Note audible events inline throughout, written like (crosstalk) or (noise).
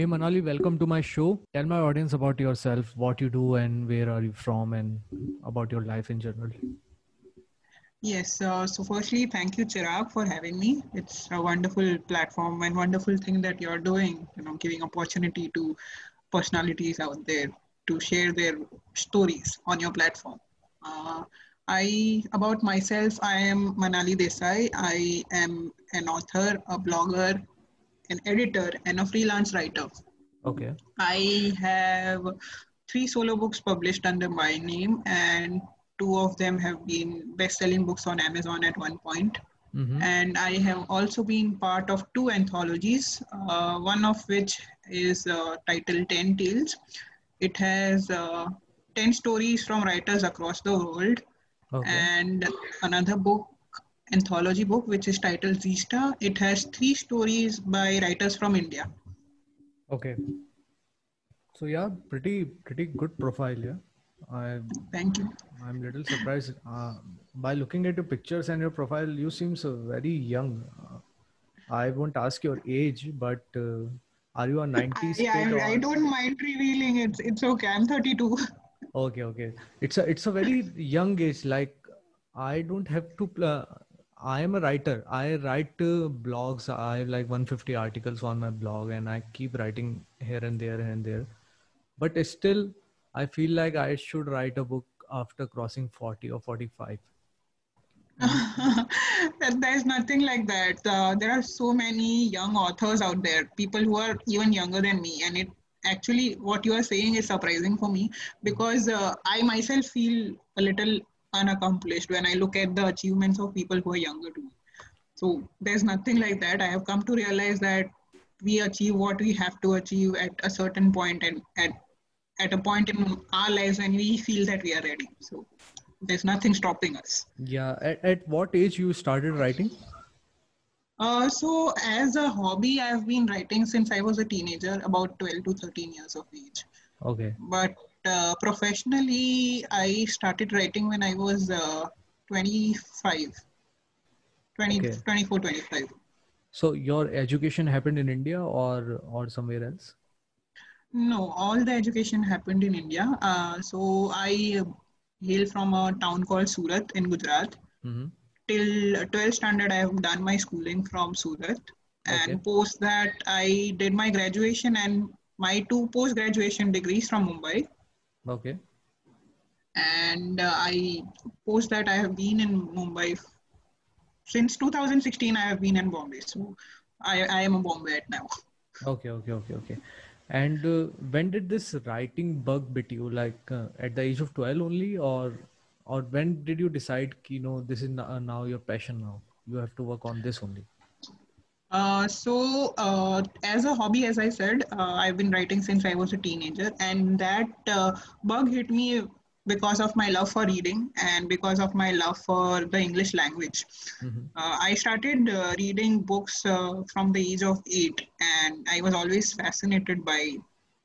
Hey Manali, welcome to my show. Tell my audience about yourself, what you do, and where are you from, and about your life in general. Yes. Uh, so, firstly, thank you, Chirag, for having me. It's a wonderful platform and wonderful thing that you're doing. You know, giving opportunity to personalities out there to share their stories on your platform. Uh, I about myself, I am Manali Desai. I am an author, a blogger, an editor, and a freelance writer. Okay. I have three solo books published under my name, and two of them have been best-selling books on Amazon at one point. Mm-hmm. And I have also been part of two anthologies, uh, one of which is uh, titled 10 Tales. It has uh, 10 stories from writers across the world, Okay. and another book, anthology book, which is titled Zista. It has three stories by writers from India. Okay. So yeah, pretty pretty good profile. Yeah. I Thank you. I'm little surprised. Uh, by looking at your pictures and your profile, you seem so very young. Uh, I won't ask your age, but uh, are you a 90s Yeah, I, I don't mind revealing it. It's okay. I'm 32. Okay, okay. It's a it's a very young age. Like I don't have to. Pl- I am a writer. I write uh, blogs. I have like 150 articles on my blog, and I keep writing here and there and there. But still, I feel like I should write a book after crossing 40 or 45. (laughs) There's nothing like that. Uh, there are so many young authors out there, people who are even younger than me, and it actually what you are saying is surprising for me because uh, I myself feel a little unaccomplished when I look at the achievements of people who are younger to me. So there's nothing like that. I have come to realize that we achieve what we have to achieve at a certain point and at at a point in our lives when we feel that we are ready. So there's nothing stopping us. Yeah. At, at what age you started writing? Uh, so as a hobby, I've been writing since I was a teenager, about 12 to 13 years of age. Okay. But uh, professionally, I started writing when I was uh, 25, 20, Okay. 24, 25. So your education happened in India or or somewhere else? No, all the education happened in India. Uh, so I hail from a town called Surat in Gujarat. Mm-hmm. till 12th standard i have done my schooling from surat and Okay. post that i did my graduation and my two post graduation degrees from mumbai Okay. and uh, i post that i have been in mumbai since 2016 i have been in bombay so i, I am a Bombayite now Okay, okay, okay, okay. And uh, when did this writing bug bit you? Like uh, at the age of 12 only, or or when did you decide, you know, this is uh, now your passion now? You have to work on this only. Uh, so, uh, as a hobby, as I said, uh, I've been writing since I was a teenager, and that uh, bug hit me because of my love for reading and because of my love for the English language. Mhm. Uh, I started uh, reading books uh, from the age of eight, and I was always fascinated by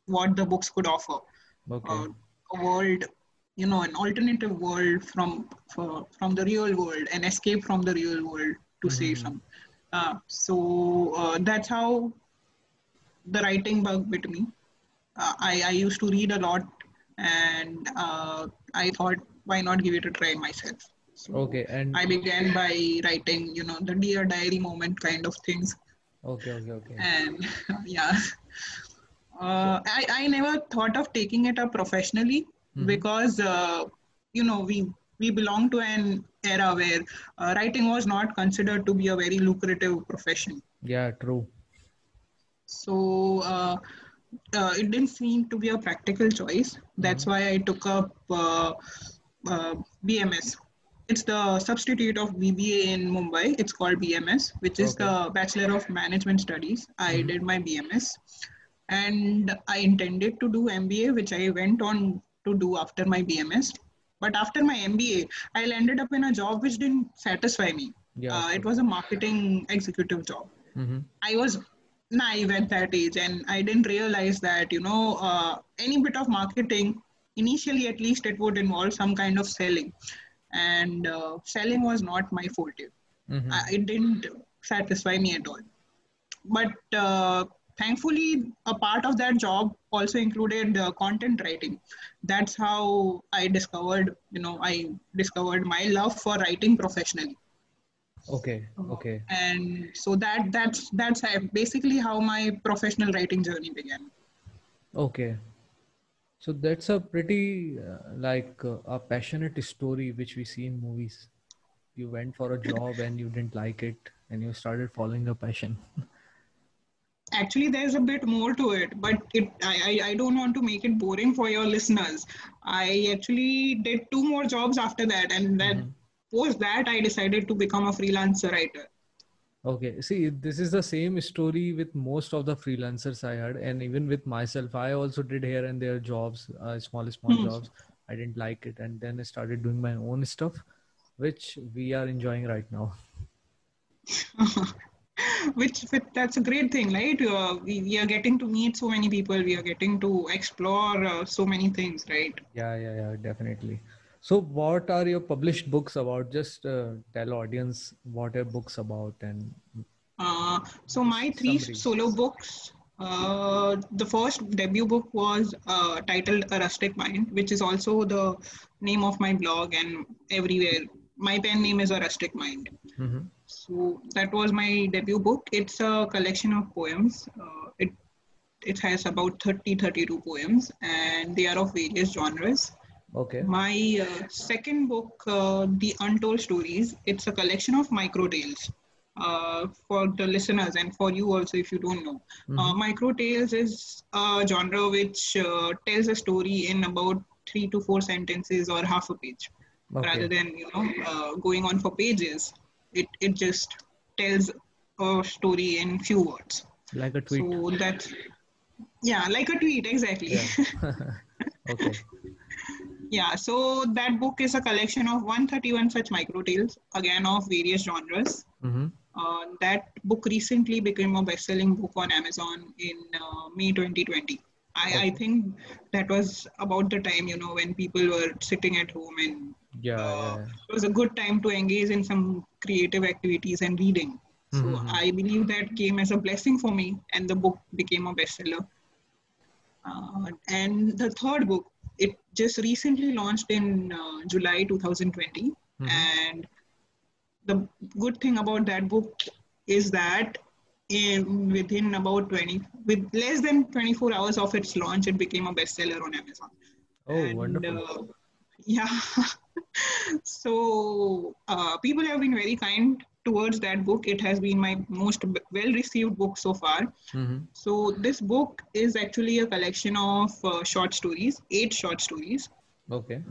what the books could offer. Okay. Uh, a world, you know, an alternative world from for, from the real world, an escape from the real world, to say Mhm. some. Uh, so uh, that's how the writing bug bit me. Uh, I, I used to read a lot, and uh, I thought, why not give it a try myself? So Okay. And I began by writing, you know, the dear diary moment kind of things, okay, okay, okay. and (laughs) yeah, uh, I I never thought of taking it up professionally Mhm. because uh, you know we we belong to an era where uh, writing was not considered to be a very lucrative profession. Yeah, true. So uh, uh, it didn't seem to be a practical choice. That's why I took up uh, uh, BMS. It's the substitute of BBA in Mumbai. It's called BMS, which is Okay. the Bachelor of Management Studies. I Mhm. did my BMS, and I intended to do MBA, which I went on to do after my BMS. But after my MBA, I ended up in a job which didn't satisfy me. Yeah. Uh, it was a marketing executive job. Mm-hmm. I was naive at that age, and I didn't realize that you know uh, any bit of marketing, initially at least, it would involve some kind of selling, and uh, selling was not my forte. Mm-hmm. Uh, it didn't satisfy me at all. But uh, thankfully, a part of that job also included uh, content writing. That's how I discovered, you know, I discovered my love for writing professionally. Okay. Okay. And so that that's that's basically how my professional writing journey began. Okay. So that's a pretty uh, like uh, a passionate story which we see in movies. You went for a job and you didn't like it, and you started following your passion. (laughs) actually there's a bit more to it but it I, I don't want to make it boring for your listeners. I actually did two more jobs after that and then mm-hmm. post that i decided to become a freelancer writer. Okay see this is the same story with most of the freelancers i had and even with myself. I also did here and there jobs uh, small small mm-hmm. jobs. I didn't like it and then i started doing my own stuff which we are enjoying right now (laughs) (laughs) which that's a great thing right? Uh, we, we are getting to meet so many people. We are getting to explore uh, so many things right? Yeah yeah yeah definitely. So what are your published books about? Just uh, tell audience what are books about and uh, so my three summary. solo books uh, the first debut book was uh, titled a rustic mind which is also the name of my blog and everywhere. My pen name is a rustic mind. Mm-hmm. So that was my debut book. It's a collection of poems. Uh, it it has about 30 32 poems and they are of various genres. Okay. My uh, second book, uh, The Untold Stories, it's a collection of micro tales. Uh, for the listeners and for you also, if you don't know, mm-hmm. uh, micro tales is a genre which uh, tells a story in about three to four sentences or half a page, okay. rather than you know uh, going on for pages it it just tells a story in few words. Like a tweet. So that yeah like a tweet exactly. Yeah. (laughs) (laughs) okay. Yeah so that book is a collection of 131 such micro tales again of various genres. Mm-hmm. uh, that book recently became a best-selling book on amazon in uh, may 2020 I, okay. I think that was about the time you know when people were sitting at home and yeah, uh, yeah, it was a good time to engage in some creative activities and reading. So mm-hmm. i believe that came as a blessing for me and the book became a bestseller. Uh, and the third book it just recently launched in uh, july 2020 mm-hmm. and the good thing about that book is that in, within about 20 with less than 24 hours of its launch it became a bestseller on amazon. Oh and, wonderful. uh, yeah. (laughs) So uh, people have been very kind towards that book. It has been my most well received book so far. Mm-hmm. so this book is actually a collection of uh, short stories eight short stories. Okay.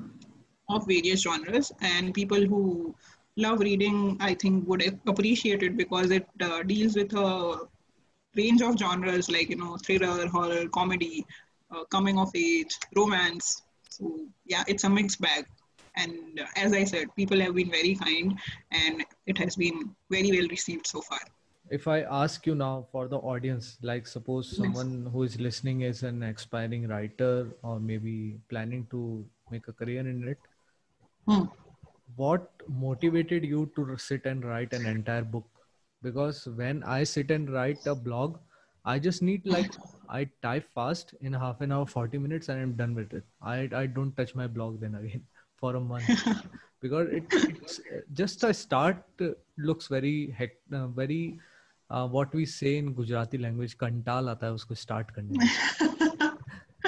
Of various genres. And people who love reading i think would appreciate it because it uh, deals with a range of genres like you know thriller horror comedy uh, coming of age romance so yeah it's a mixed bag and as i said people have been very kind and it has been very well received so far if i ask you now for the audience like suppose yes. someone who is listening is an aspiring writer or maybe planning to make a career in it hmm. what motivated you to sit and write an entire book because when i sit and write a blog i just need like (laughs) i type fast in half an hour 40 minutes and i'm done with it i i don't touch my blog then again (laughs) for a month (laughs) because it, it's just a start looks very hect, uh, very uh, what we say in Gujarati language कंटाल आता है उसको start करने में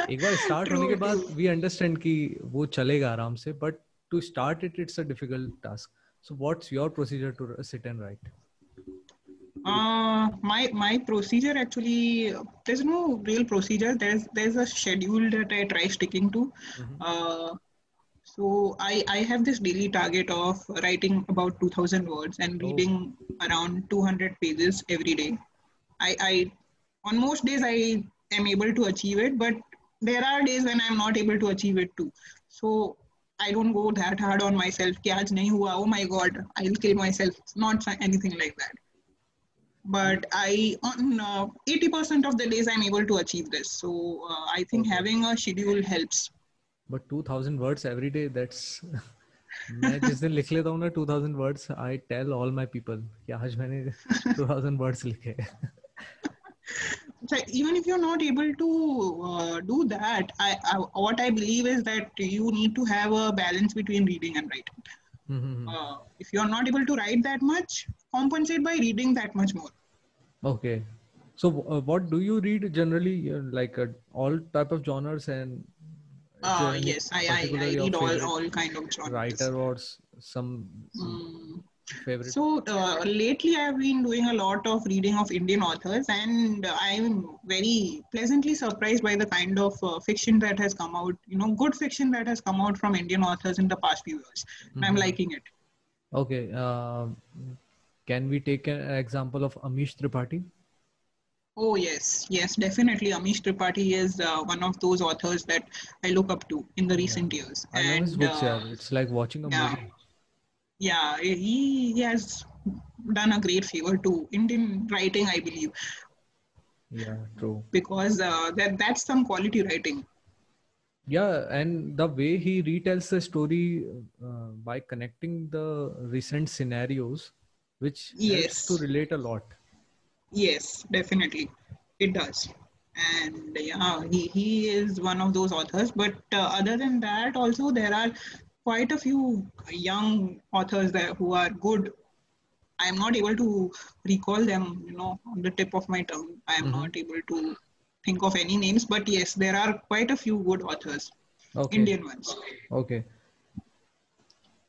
एक बार start होने के बाद we understand कि वो चलेगा आराम से but to start it it's a difficult task so what's your procedure to sit and write Uh, my my procedure actually there's no real procedure there's there's a schedule that i try sticking to mm-hmm. uh, so I, I have this daily target of writing about 2000 words and oh. reading oh. around 200 pages every day. I, I on most days I am able to achieve it, but there are days when I'm not able to achieve it too. So I don't go that hard on myself. Ki aaj nahi hua. Oh my God, I'll kill myself. Not anything like that But I on uh, 80% of the days I'm able to achieve this. So uh, I think okay. having a schedule helps but 2000 words every day that's (laughs) मैं जिस दिन लिख लेता हूँ ना 2000 words I tell all my people कि आज मैंने (laughs) 2000 वर्ड्स लिखे so even if you're not able to uh, do that I, I what i believe is that you need to have a balance between reading and writing Mhm. uh, if you're not able to write that much compensate by reading that much more Okay. So, uh, what do you read generally? Uh, like uh, all type of genres and uh, yes i i, I read all all kind of genres writer or some Mm. favorite? So uh, lately, I've been doing a lot of reading of Indian authors, and I'm very pleasantly surprised by the kind of uh, fiction that has come out. You know, good fiction that has come out from Indian authors in the past few years. And I'm liking it. Okay. Uh, can we take an example of Amish Tripathi? Oh yes, yes, definitely. Amish Tripathi is uh, one of those authors that I look up to in the recent years. I love his books. uh, yeah, it's like watching a yeah. movie. yeah, he, he has done a great favor to Indian writing, I believe, Yeah, true. because uh, that that's some quality writing. Yeah, and the way he retells the story uh, by connecting the recent scenarios, which helps Yes. to relate a lot. Yes, definitely. It does. And yeah, he, he is one of those authors. But uh, other than that, also, there are quite a few young authors there who are good. I am not able to recall them, you know, on the tip of my tongue. I am Mhm. not able to think of any names. But yes, there are quite a few good authors, Okay. Indian ones. Okay.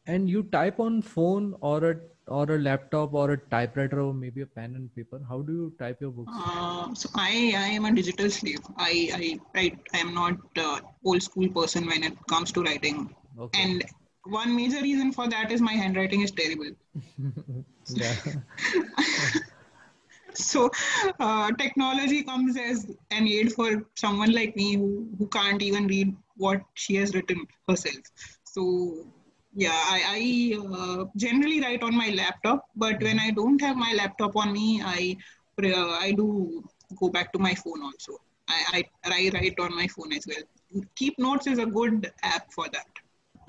And you type on phone or a or a laptop or a typewriter or maybe a pen and paper. How do you type your books? Uh, so I, I am a digital slave. I, I, I, I am not uh, old school person when it comes to writing. Okay. And one major reason for that is my handwriting is terrible. (laughs) (laughs) So uh, technology comes as an aid for someone like me who, who can't even read what she has written herself. So yeah, I, I uh, generally write on my laptop, but when I don't have my laptop on me, I uh, I do go back to my phone also. I, I, I write on my phone as well. Keep Notes is a good app for that.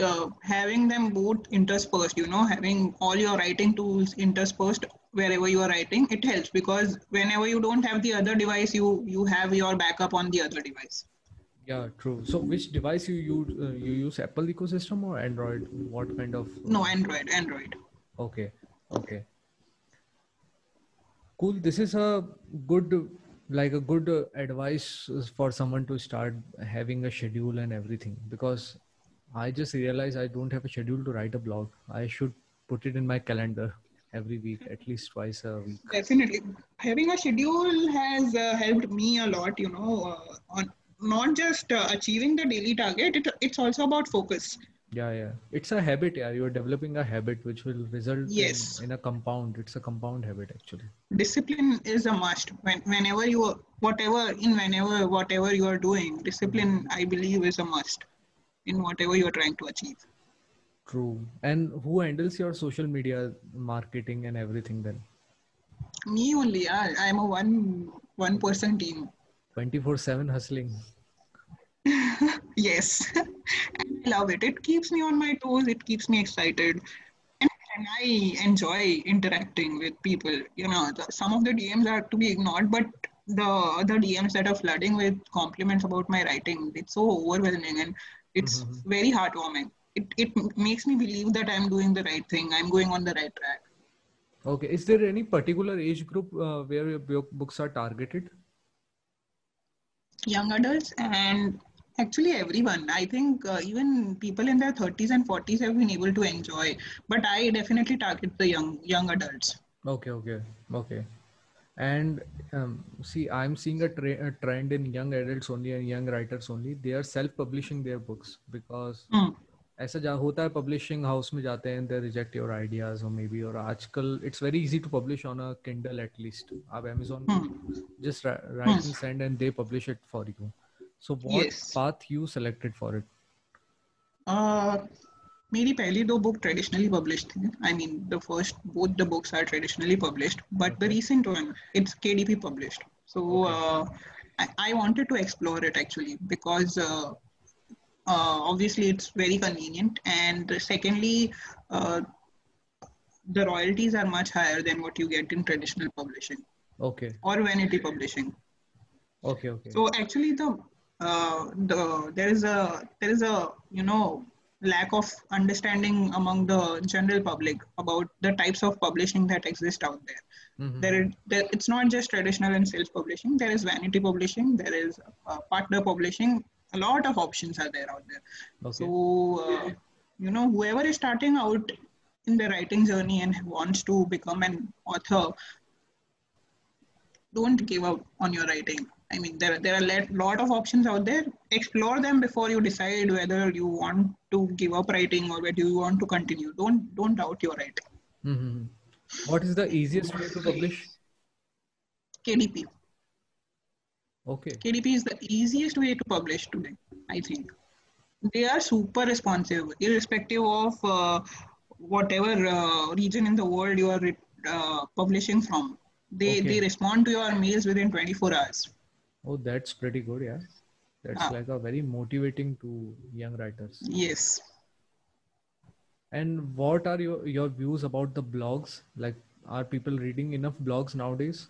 Uh, having them both interspersed, you know, having all your writing tools interspersed wherever you are writing, it helps because whenever you don't have the other device, you you have your backup on the other device. Yeah, true. So which device you use? Uh, you use Apple ecosystem or Android? What kind of? No, Android, Android. Okay. Okay. Cool. This is a good, like a good uh, advice for someone to start having a schedule and everything because I just realized I don't have a schedule to write a blog. I should put it in my calendar every week, at least twice a week. Definitely, having a schedule has uh, helped me a lot. You know, uh, on not just uh, achieving the daily target, it, it's also about focus. Yeah, yeah. It's a habit. Yeah, you're developing a habit which will result Yes. in, in a compound. It's a compound habit actually. Discipline is a must. When, whenever you, are- whatever in whenever whatever you are doing, discipline I believe is a must in whatever you are trying to achieve. True. And who handles your social media marketing and everything then? Me only. I, I'm a one one person team. 24 7 hustling. (laughs) Yes, and I love it. It keeps me on my toes. It keeps me excited, and, and I enjoy interacting with people. You know, the, some of the DMs are to be ignored, but the other DMs that are flooding with compliments about my writing, it's so overwhelming and it's Mhm. very heartwarming. It it makes me believe that I'm doing the right thing. I'm going on the right track. Okay. Is there any particular age group uh, where your books are targeted? Young adults and actually everyone i think uh, even people in their 30s and 40s have been able to enjoy but i definitely target the young young adults Okay, okay, okay. And um, see, I'm seeing a, tra- a trend in young adults only and young writers only. They are self-publishing their books because Hmm. ऐसा जा होता है publishing house में जाते हैं दे reject your ideas और may be और आजकल it's very easy to publish on a Kindle at least आप Amazon just wri- write and send and they publish it for you. So what Yes. path you selected for it? Uh, मेरी पहली दो book traditionally published थी। I mean the first both the books are traditionally published but the recent one it's KDP published so uh, I, I wanted to explore it obviously it's very convenient and secondly uh, the royalties are much higher than what you get in traditional publishing okay or vanity publishing okay okay So actually, the uh, the there is a there is a you know lack of understanding among the general public about the types of publishing that exist out there. Mhm. There, is, there it's not just traditional and self publishing. There is vanity publishing. There is uh, partner publishing. A lot of options are there out there. okay So uh, you know, whoever is starting out in the writing journey and wants to become an author, don't give up on your writing. I mean, there, there are a lot of options out there. Explore them before you decide whether you want to give up writing or whether you want to continue. Don't don't doubt your writing. Mhm. what is the easiest way to publish KDP. Okay KDP is the easiest way to publish today. I think they are super responsive, irrespective of uh, whatever uh, region in the world you are uh, publishing from. They Okay. they respond to your mails within 24 hours. oh that's pretty good yeah that's Ah. like a very motivating to young writers Yes. and what are your your views about the blogs like are people reading enough blogs nowadays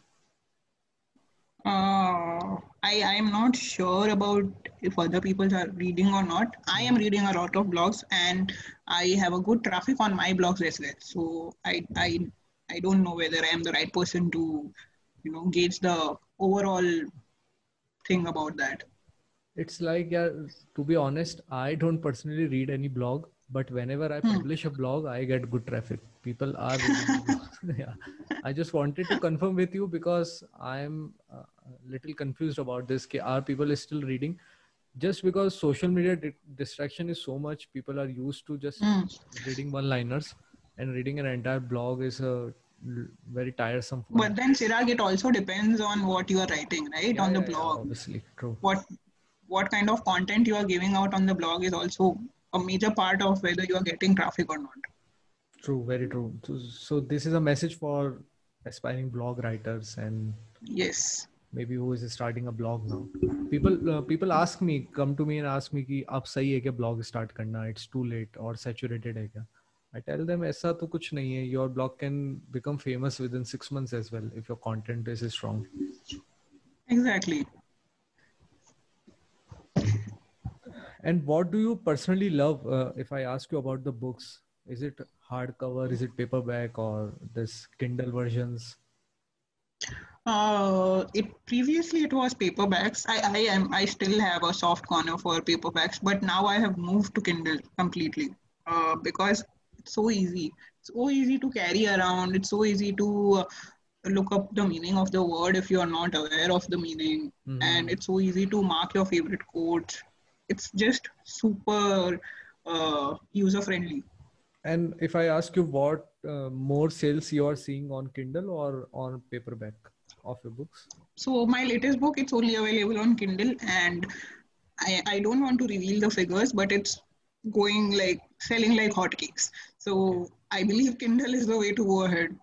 Uh, I I am not sure about if other people are reading or not. I am reading a lot of blogs, and I have a good traffic on my blogs as well. So I I I don't know whether I am the right person to, you know, gauge the overall thing about that. it's like yeah to be honest i don't personally read any blog but whenever i Hmm. publish a blog i get good traffic people are reading the blog. yeah i just wanted to confirm with you because i'm uh, a little confused about this are people still reading just because social media di- distraction is so much people are used to just Mm. reading one liners and reading an entire blog is a very tiresome But then Chirag, it also depends on what you are writing, right? Yeah, on the yeah, yeah, blog. obviously true what what kind of content you are giving out on the blog is also a major part of whether you are getting traffic or not. True, very true. So, so this is a message for aspiring blog writers and Yes. maybe who is starting a blog now. People uh, people ask me, come to me and ask me कि अब सही है क्या blog start करना? It's too late or saturated है क्या? I tell them ऐसा तो कुछ नहीं है. Your blog can become famous within six months as well if your content is strong. Exactly. And what do you personally love? Uh, if I ask you about the books, is it hardcover? Is it paperback or this Kindle versions? Uh, it previously it was paperbacks. I, I am I still have a soft corner for paperbacks, but now I have moved to Kindle completely uh, because it's so easy. It's so easy to carry around. It's so easy to uh, look up the meaning of the word if you are not aware of the meaning, Mhm. and it's so easy to mark your favorite quotes. It's just super uh, user friendly. And if I ask you what uh, more sales you are seeing on Kindle or on paperback of your books? So my latest book, it's only available on Kindle, and I, I don't want to reveal the figures, but it's going like selling like hotcakes. So I believe Kindle is the way to go ahead.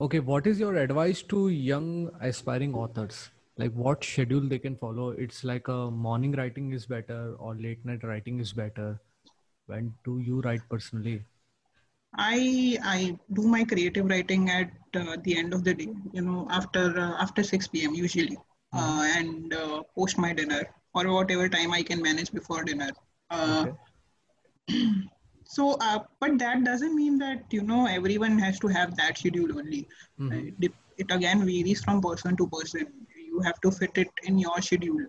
Okay, what is your advice to young aspiring authors? Like what schedule they can follow? It's like a morning writing is better or late night writing is better. When do you write personally? I I do my creative writing at uh, the end of the day. You know, after uh, after 6 p.m. usually, uh, and uh, post my dinner or whatever time I can manage before dinner. Uh, Okay. (clears throat) so uh, but that doesn't mean that you know everyone has to have that schedule only Mhm. it, it again varies from person to person you have to fit it in your schedule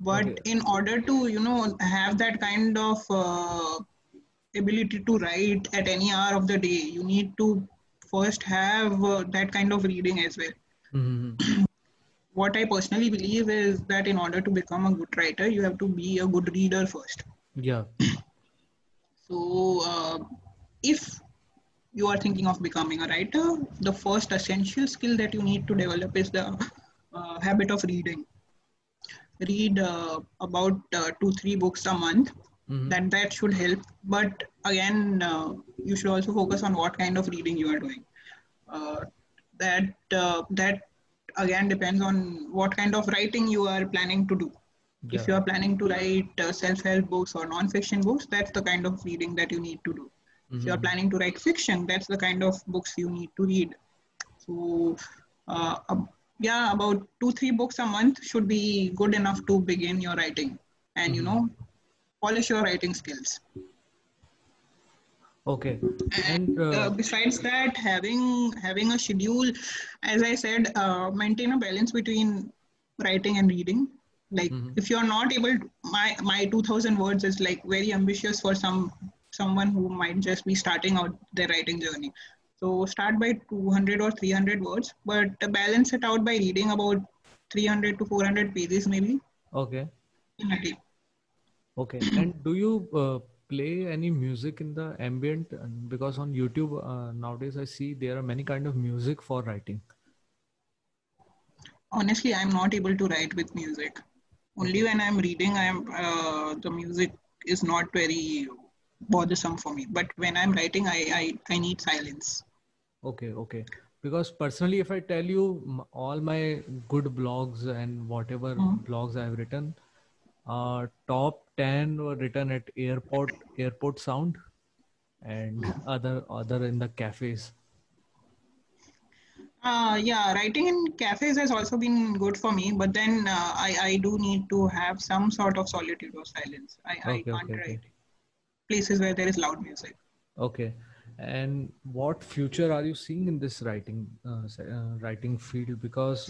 but Okay. in order to you know have that kind of uh, ability to write at any hour of the day you need to first have uh, that kind of reading as well Mhm. (clears throat) what i personally believe is that in order to become a good writer you have to be a good reader first Yeah. (clears throat) So, uh, if you are thinking of becoming a writer, the first essential skill that you need to develop is the uh, habit of reading. Read uh, about uh, two, three books a month. Mhm. That that should help. But again, uh, you should also focus on what kind of reading you are doing. Uh, that uh, that again depends on what kind of writing you are planning to do if you are planning to write uh, self-help books or non-fiction books that's the kind of reading that you need to do if you are Mhm. planning to write fiction that's the kind of books you need to read so uh, yeah, about two three books a month should be good enough to begin your writing, and you Mm-hmm. know, polish your writing skills. Okay. and And uh, uh, besides that having having a schedule as i said uh, maintain a balance between writing and reading like Mhm. if you're not able to, my my 2000 words is like very ambitious for some someone who might just be starting out their writing journey so start by 200 or 300 words but balance it out by reading about 300 to 400 pages maybe okay. in a day Okay. And do you uh, play any music in the ambient? Because on YouTube uh, nowadays I see there are many kind of music for writing. honestly i'm not able to write with music only when i'm reading i'm uh, the music is not very bothersome for me but when i'm writing i i, I need silence Okay, okay. Because personally, if I tell you all my good blogs and whatever Mhm. blogs I've written, uh, top 10 were written at airport, airport sound and (laughs) other, other in the cafes. uh yeah writing in cafes has also been good for me but then uh, i i do need to have some sort of solitude or silence i, I Okay, can't okay, okay. write places where there is loud music Okay. And what future are you seeing in this writing uh, se- uh, writing field? Because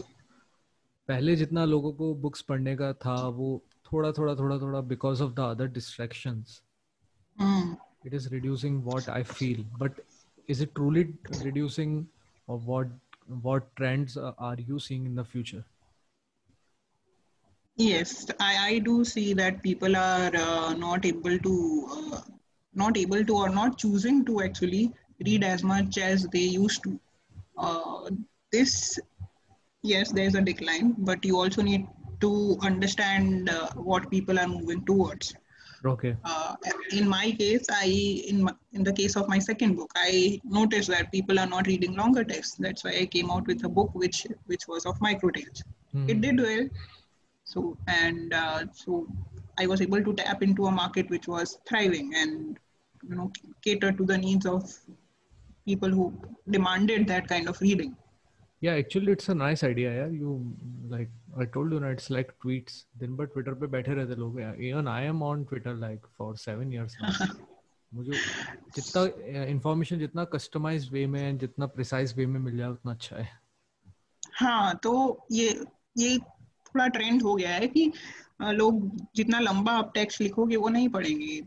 पहले जितना लोगों को books पढ़ने का था वो thoda thoda thoda thoda because of the other distractions. Hmm. It is reducing what i feel. But is it truly reducing or what what trends are you seeing in the future? Yes. I, I do see that people are uh, not able to uh, not able to or not choosing to actually read as much as they used to. Uh, this yes there's a decline but you also need to understand uh, what people are moving towards. Okay. Uh, in my case, I in my, in the case of my second book, I noticed that people are not reading longer texts. That's why I came out with a book which which was of micro tales. It Hmm. did well, so and uh, so I was able to tap into a market which was thriving and you know cater to the needs of people who demanded that kind of reading. Yeah, actually it's a nice idea. Yeah, you like I told you ना it's like tweets. दिन भर Twitter पे बैठे रहते लोग. Even I am on Twitter like for seven years now. मुझे जितना information जितना कस्टमाइज वे में जितना प्रिसाइज वे में मिल जाए उतना अच्छा है हाँ तो ये ये थोड़ा ट्रेंड हो गया है कि लोग जितना लंबा आप टेक्स्ट लिखोगे वो नहीं पढ़ेंगे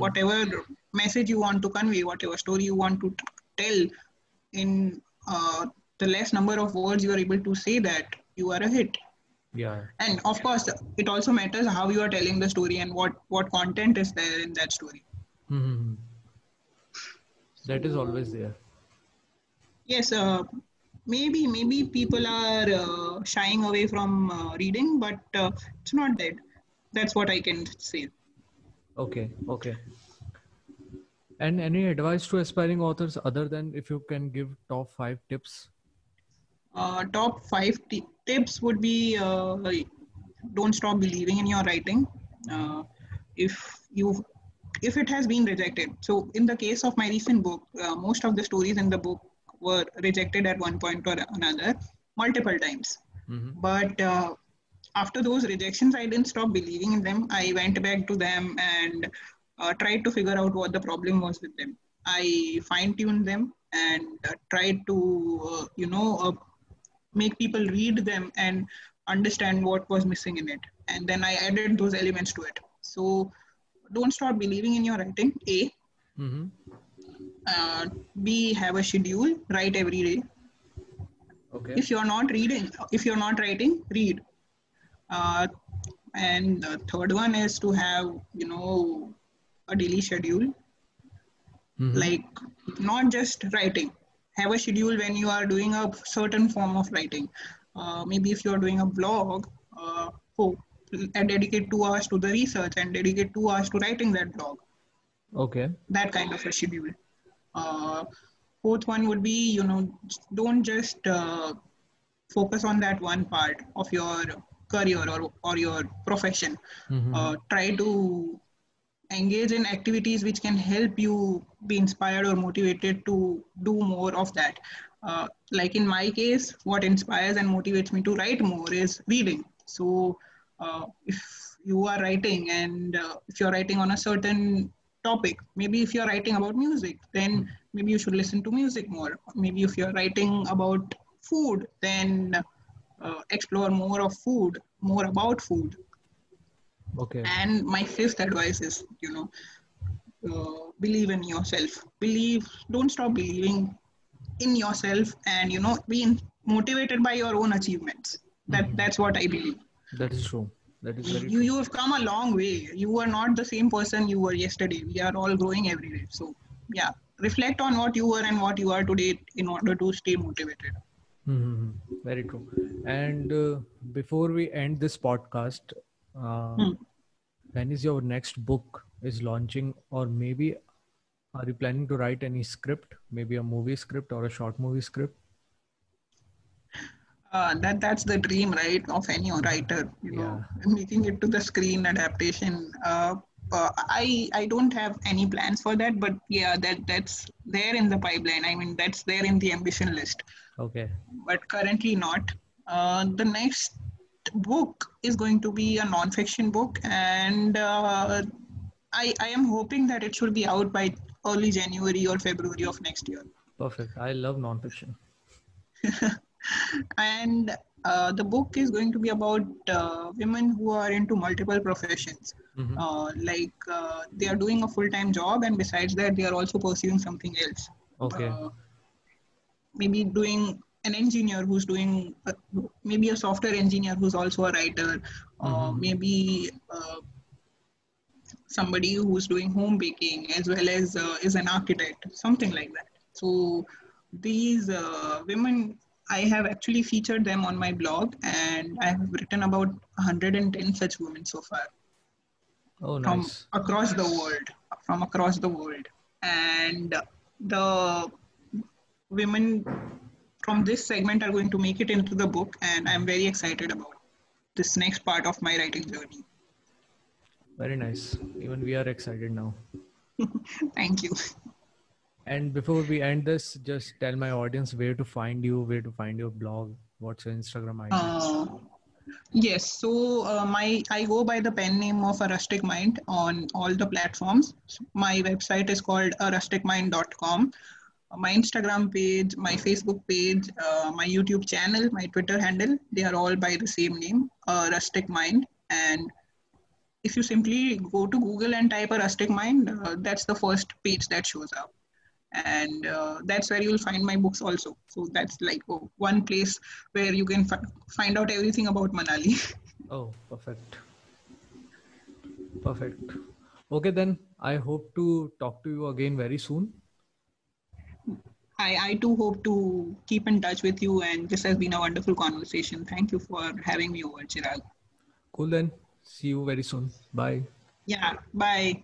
whatever message you want to convey whatever story you want to tell in the less number of words you are able to say that you are a hit yeah. And of course it also matters how you are telling the story and what what content is there in that story. Hmm. that is always there. Yes uh, maybe maybe people are uh, shying away from uh, reading but uh, it's not dead. That's what i can say. Okay okay. And any advice to aspiring authors other than if you can give top five tips uh, top five tips would be uh, don't stop believing in your writing. Uh, if you if it has been rejected. So in the case of my recent book uh, most of the stories in the book were rejected at one point or another multiple times. Mhm. but uh, after those rejections i didn't stop believing in them. I went back to them and uh, tried to figure out what the problem was with them. I fine-tuned them and uh, tried to uh, you know uh, make people read them and understand what was missing in it. And then i added those elements to it. So don't stop believing in your writing a. Mhm. uh, b have a schedule write every day. Okay. If you're not reading if you're not writing read. Uh, and the third one is to have you know a daily schedule. Mhm. like not just writing have a schedule when you are doing a certain form of writing uh, maybe if you're doing a blog uh, oh, and dedicate two hours to the research and dedicate two hours to writing that blog okay that kind of a schedule. Uh, fourth one would be, you know, don't just uh, focus on that one part of your career or, or your profession. Mhm. Uh, try to engage in activities which can help you be inspired or motivated to do more of that. uh, like in my case, what inspires and motivates me to write more is reading. So uh, if you are writing and uh, if you're writing on a certain topic, maybe if you're writing about music, then maybe you should listen to music more. Maybe if you're writing about food, then uh, explore more of food, more about food. Okay. And my fifth advice is, you know, uh, believe in yourself. Believe, don't stop believing in yourself, and you know, being motivated by your own achievements. That Mhm. that's what I believe. That is true. That is very You true. you have come a long way. You are not the same person you were yesterday. We are all growing every day. So yeah, reflect on what you were and what you are today in order to stay motivated. Mm-hmm. Very true. And uh, before we end this podcast, uh, Hmm. when is your next book is launching, or maybe are you planning to write any script, maybe a movie script or a short movie script? uh, that that's the dream right of any writer you know making it to the screen adaptation. Uh, uh, i i don't have any plans for that but yeah that that's there in the pipeline. I mean that's there in the ambition list. Okay. but currently not. Uh, the next book is going to be a non-fiction book and uh, I, I am hoping that it should be out by early january or february of next year Perfect. I love non-fiction. (laughs) and uh, the book is going to be about uh, women who are into multiple professions Mhm. uh, like uh, they are doing a full-time job and besides that they are also pursuing something else Okay. Uh, maybe doing an engineer who's doing uh, maybe a software engineer who's also a writer or Mhm. maybe uh, somebody who's doing home baking as well as uh, is an architect something like that so these uh, women i have actually featured them on my blog and i have written about 110 such women so far Oh, from nice. across the world from across the world and the women from this segment are going to make it into the book and i'm very excited about this next part of my writing journey Very nice. Even we are excited now. (laughs) thank you And before we end this, just tell my audience where to find you, where to find your blog, what's your Instagram ID. Uh, yes, so uh, my I go by the pen name of a rustic mind on all the platforms. My website is called arusticmind.com. My Instagram page, my Facebook page, uh, my YouTube channel, my Twitter handle, they are all by the same name, uh, Rustic Mind. And if you simply go to Google and type a Rustic Mind, uh, that's the first page that shows up and uh, that's where you'll find my books also so that's like oh, one place where you can fi- find out everything about manali (laughs) Oh, perfect. Perfect. Okay, then I hope to talk to you again very soon. I, I too hope to keep in touch with you and this has been a wonderful conversation thank you for having me over chirag Cool, then. See you very soon. Bye. yeah bye